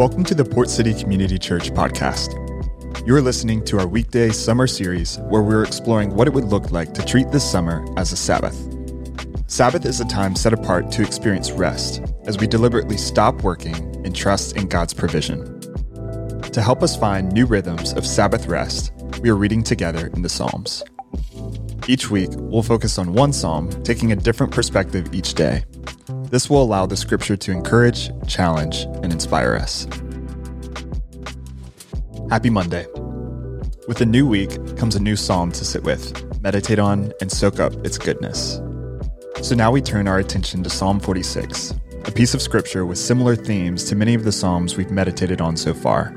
Welcome to the Port City Community Church podcast. You are listening to our weekday summer series where we're exploring what it would look like to treat this summer as a Sabbath. Sabbath is a time set apart to experience rest as we deliberately stop working and trust in God's provision. To help us find new rhythms of Sabbath rest, we are reading together in the Psalms. Each week, we'll focus on one psalm, taking a different perspective each day. This will allow the scripture to encourage, challenge, and inspire us. Happy Monday. With a new week comes a new psalm to sit with, meditate on, and soak up its goodness. So now we turn our attention to Psalm 46, a piece of scripture with similar themes to many of the psalms we've meditated on so far.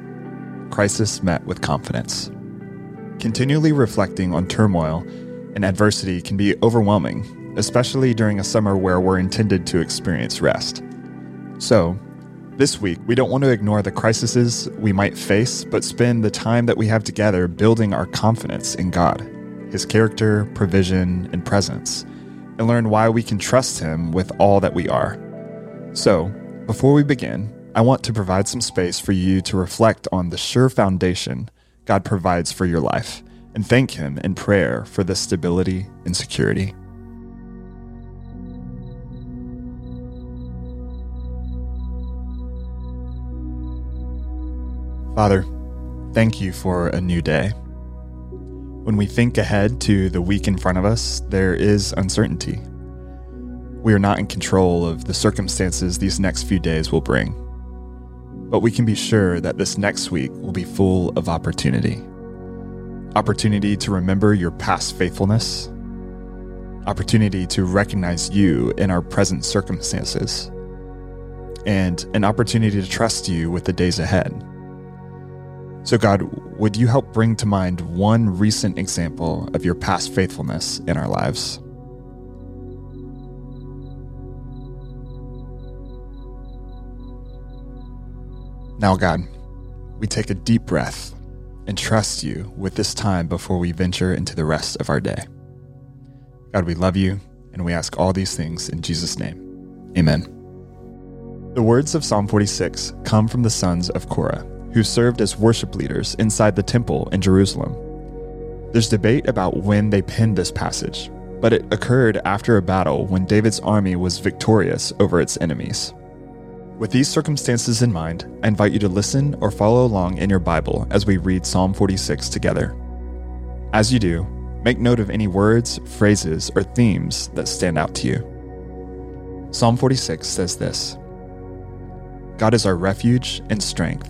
Crisis met with confidence. Continually reflecting on turmoil and adversity can be overwhelming especially during a summer where we're intended to experience rest. So, this week, we don't want to ignore the crises we might face, but spend the time that we have together building our confidence in God, His character, provision, and presence, and learn why we can trust Him with all that we are. So, before we begin, I want to provide some space for you to reflect on the sure foundation God provides for your life and thank Him in prayer for this stability and security. Father, thank you for a new day. When we think ahead to the week in front of us, there is uncertainty. We are not in control of the circumstances these next few days will bring. But we can be sure that this next week will be full of opportunity. Opportunity to remember your past faithfulness, opportunity to recognize you in our present circumstances, and an opportunity to trust you with the days ahead. So, God, would you help bring to mind one recent example of your past faithfulness in our lives? Now, God, we take a deep breath and trust you with this time before we venture into the rest of our day. God, we love you and we ask all these things in Jesus' name. Amen. The words of Psalm 46 come from the sons of Korah who served as worship leaders inside the temple in Jerusalem. There's debate about when they penned this passage, but it occurred after a battle when David's army was victorious over its enemies. With these circumstances in mind, I invite you to listen or follow along in your Bible as we read Psalm 46 together. As you do, make note of any words, phrases, or themes that stand out to you. Psalm 46 says this God is our refuge and strength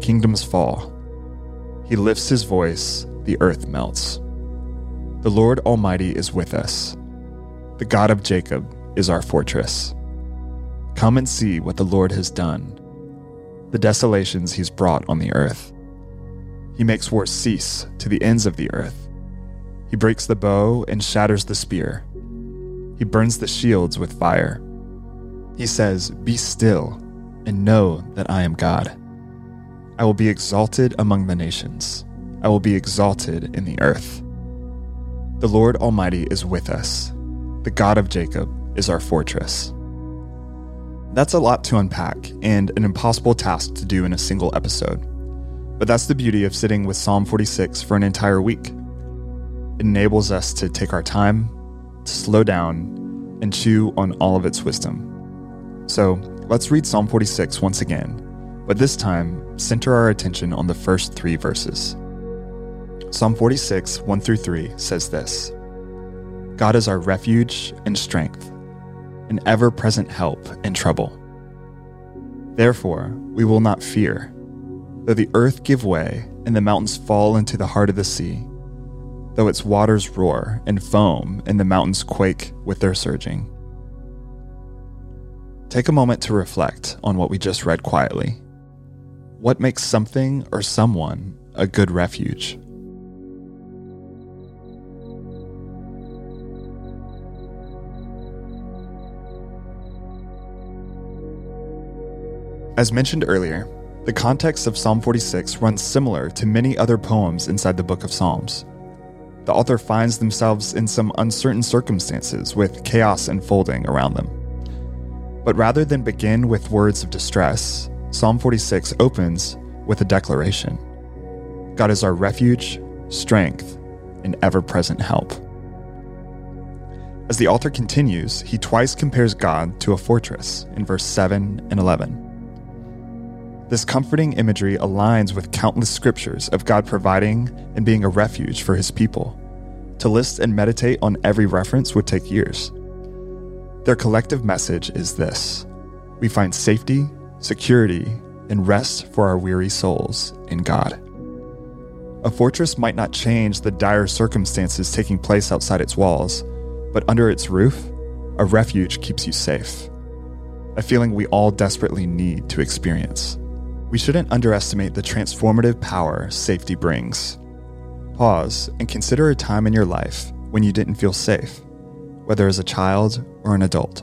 kingdoms fall. He lifts his voice, the earth melts. The Lord Almighty is with us. The God of Jacob is our fortress. Come and see what the Lord has done, the desolations he's brought on the earth. He makes war cease to the ends of the earth. He breaks the bow and shatters the spear. He burns the shields with fire. He says, Be still and know that I am God. I will be exalted among the nations. I will be exalted in the earth. The Lord Almighty is with us. The God of Jacob is our fortress. That's a lot to unpack and an impossible task to do in a single episode. But that's the beauty of sitting with Psalm 46 for an entire week. It enables us to take our time, to slow down, and chew on all of its wisdom. So let's read Psalm 46 once again, but this time center our attention on the first three verses. Psalm 46, 1 through 3 says this God is our refuge and strength, an ever present help in trouble. Therefore, we will not fear, though the earth give way and the mountains fall into the heart of the sea, though its waters roar and foam and the mountains quake with their surging. Take a moment to reflect on what we just read quietly What makes something or someone a good refuge? As mentioned earlier, the context of Psalm 46 runs similar to many other poems inside the book of Psalms. The author finds themselves in some uncertain circumstances with chaos unfolding around them. But rather than begin with words of distress, Psalm 46 opens with a declaration God is our refuge, strength, and ever present help. As the author continues, he twice compares God to a fortress in verse 7 and 11. This comforting imagery aligns with countless scriptures of God providing and being a refuge for his people. To list and meditate on every reference would take years. Their collective message is this we find safety, security, and rest for our weary souls in God. A fortress might not change the dire circumstances taking place outside its walls, but under its roof, a refuge keeps you safe. A feeling we all desperately need to experience. We shouldn't underestimate the transformative power safety brings. Pause and consider a time in your life when you didn't feel safe, whether as a child or an adult.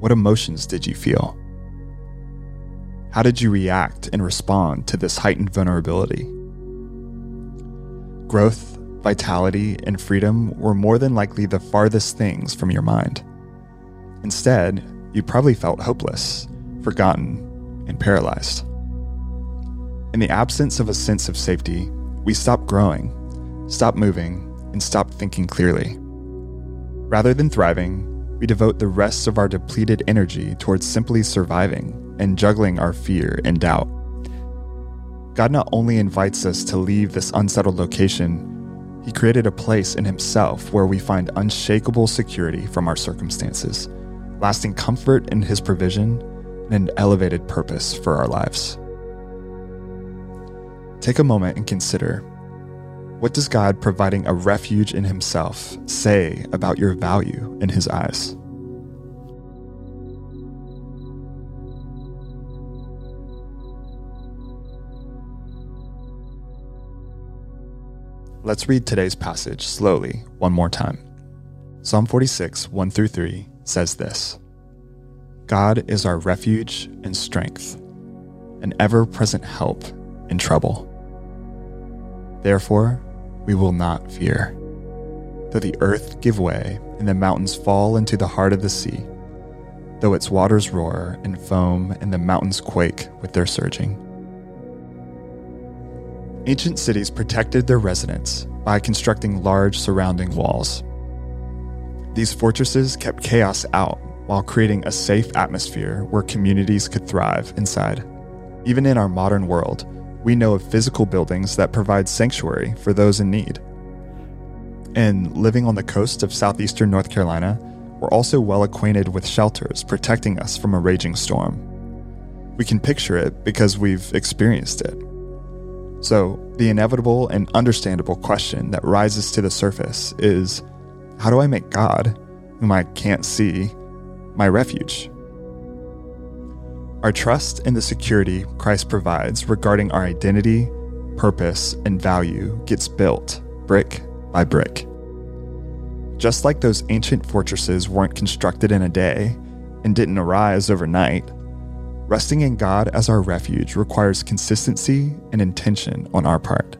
What emotions did you feel? How did you react and respond to this heightened vulnerability? Growth, vitality, and freedom were more than likely the farthest things from your mind. Instead, you probably felt hopeless, forgotten, and paralyzed. In the absence of a sense of safety, we stop growing, stop moving, and stop thinking clearly. Rather than thriving, we devote the rest of our depleted energy towards simply surviving and juggling our fear and doubt. God not only invites us to leave this unsettled location, He created a place in Himself where we find unshakable security from our circumstances, lasting comfort in His provision, and an elevated purpose for our lives. Take a moment and consider what does God providing a refuge in Himself say about your value in His eyes? Let's read today's passage slowly one more time. Psalm 46, 1 through 3 says this God is our refuge and strength, an ever present help in trouble. Therefore, we will not fear. Though the earth give way and the mountains fall into the heart of the sea, though its waters roar and foam and the mountains quake with their surging. Ancient cities protected their residents by constructing large surrounding walls. These fortresses kept chaos out while creating a safe atmosphere where communities could thrive inside. Even in our modern world, we know of physical buildings that provide sanctuary for those in need. And living on the coast of southeastern North Carolina, we're also well acquainted with shelters protecting us from a raging storm. We can picture it because we've experienced it. So, the inevitable and understandable question that rises to the surface is how do I make God, whom I can't see, my refuge? Our trust in the security Christ provides regarding our identity, purpose, and value gets built brick by brick. Just like those ancient fortresses weren't constructed in a day and didn't arise overnight, resting in God as our refuge requires consistency and intention on our part.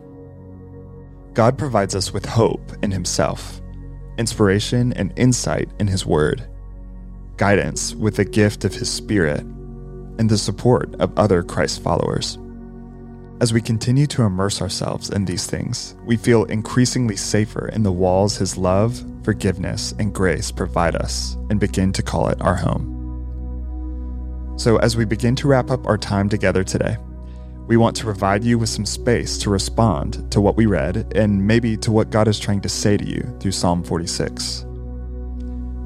God provides us with hope in Himself, inspiration and insight in His Word, guidance with the gift of His Spirit, and the support of other Christ followers. As we continue to immerse ourselves in these things, we feel increasingly safer in the walls His love, forgiveness, and grace provide us and begin to call it our home. So, as we begin to wrap up our time together today, we want to provide you with some space to respond to what we read and maybe to what God is trying to say to you through Psalm 46.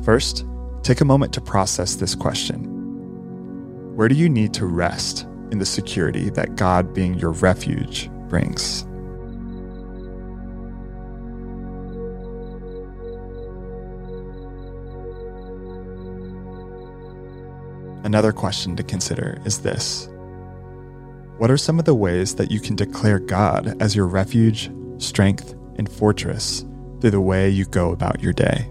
First, take a moment to process this question Where do you need to rest in the security that God being your refuge brings? Another question to consider is this What are some of the ways that you can declare God as your refuge, strength, and fortress through the way you go about your day?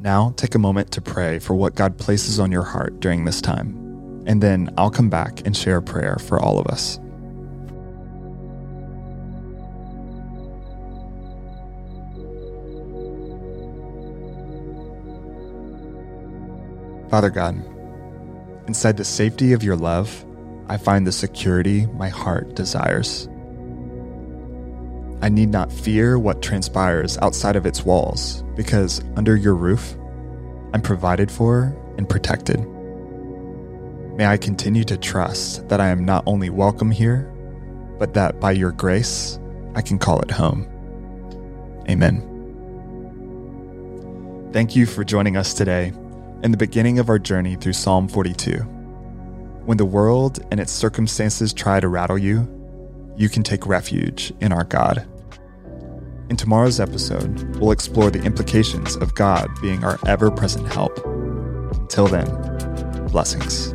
Now, take a moment to pray for what God places on your heart during this time, and then I'll come back and share a prayer for all of us. Father God, inside the safety of your love, I find the security my heart desires. I need not fear what transpires outside of its walls, because under your roof, I'm provided for and protected. May I continue to trust that I am not only welcome here, but that by your grace, I can call it home. Amen. Thank you for joining us today in the beginning of our journey through Psalm 42. When the world and its circumstances try to rattle you, you can take refuge in our God. In tomorrow's episode, we'll explore the implications of God being our ever present help. Until then, blessings.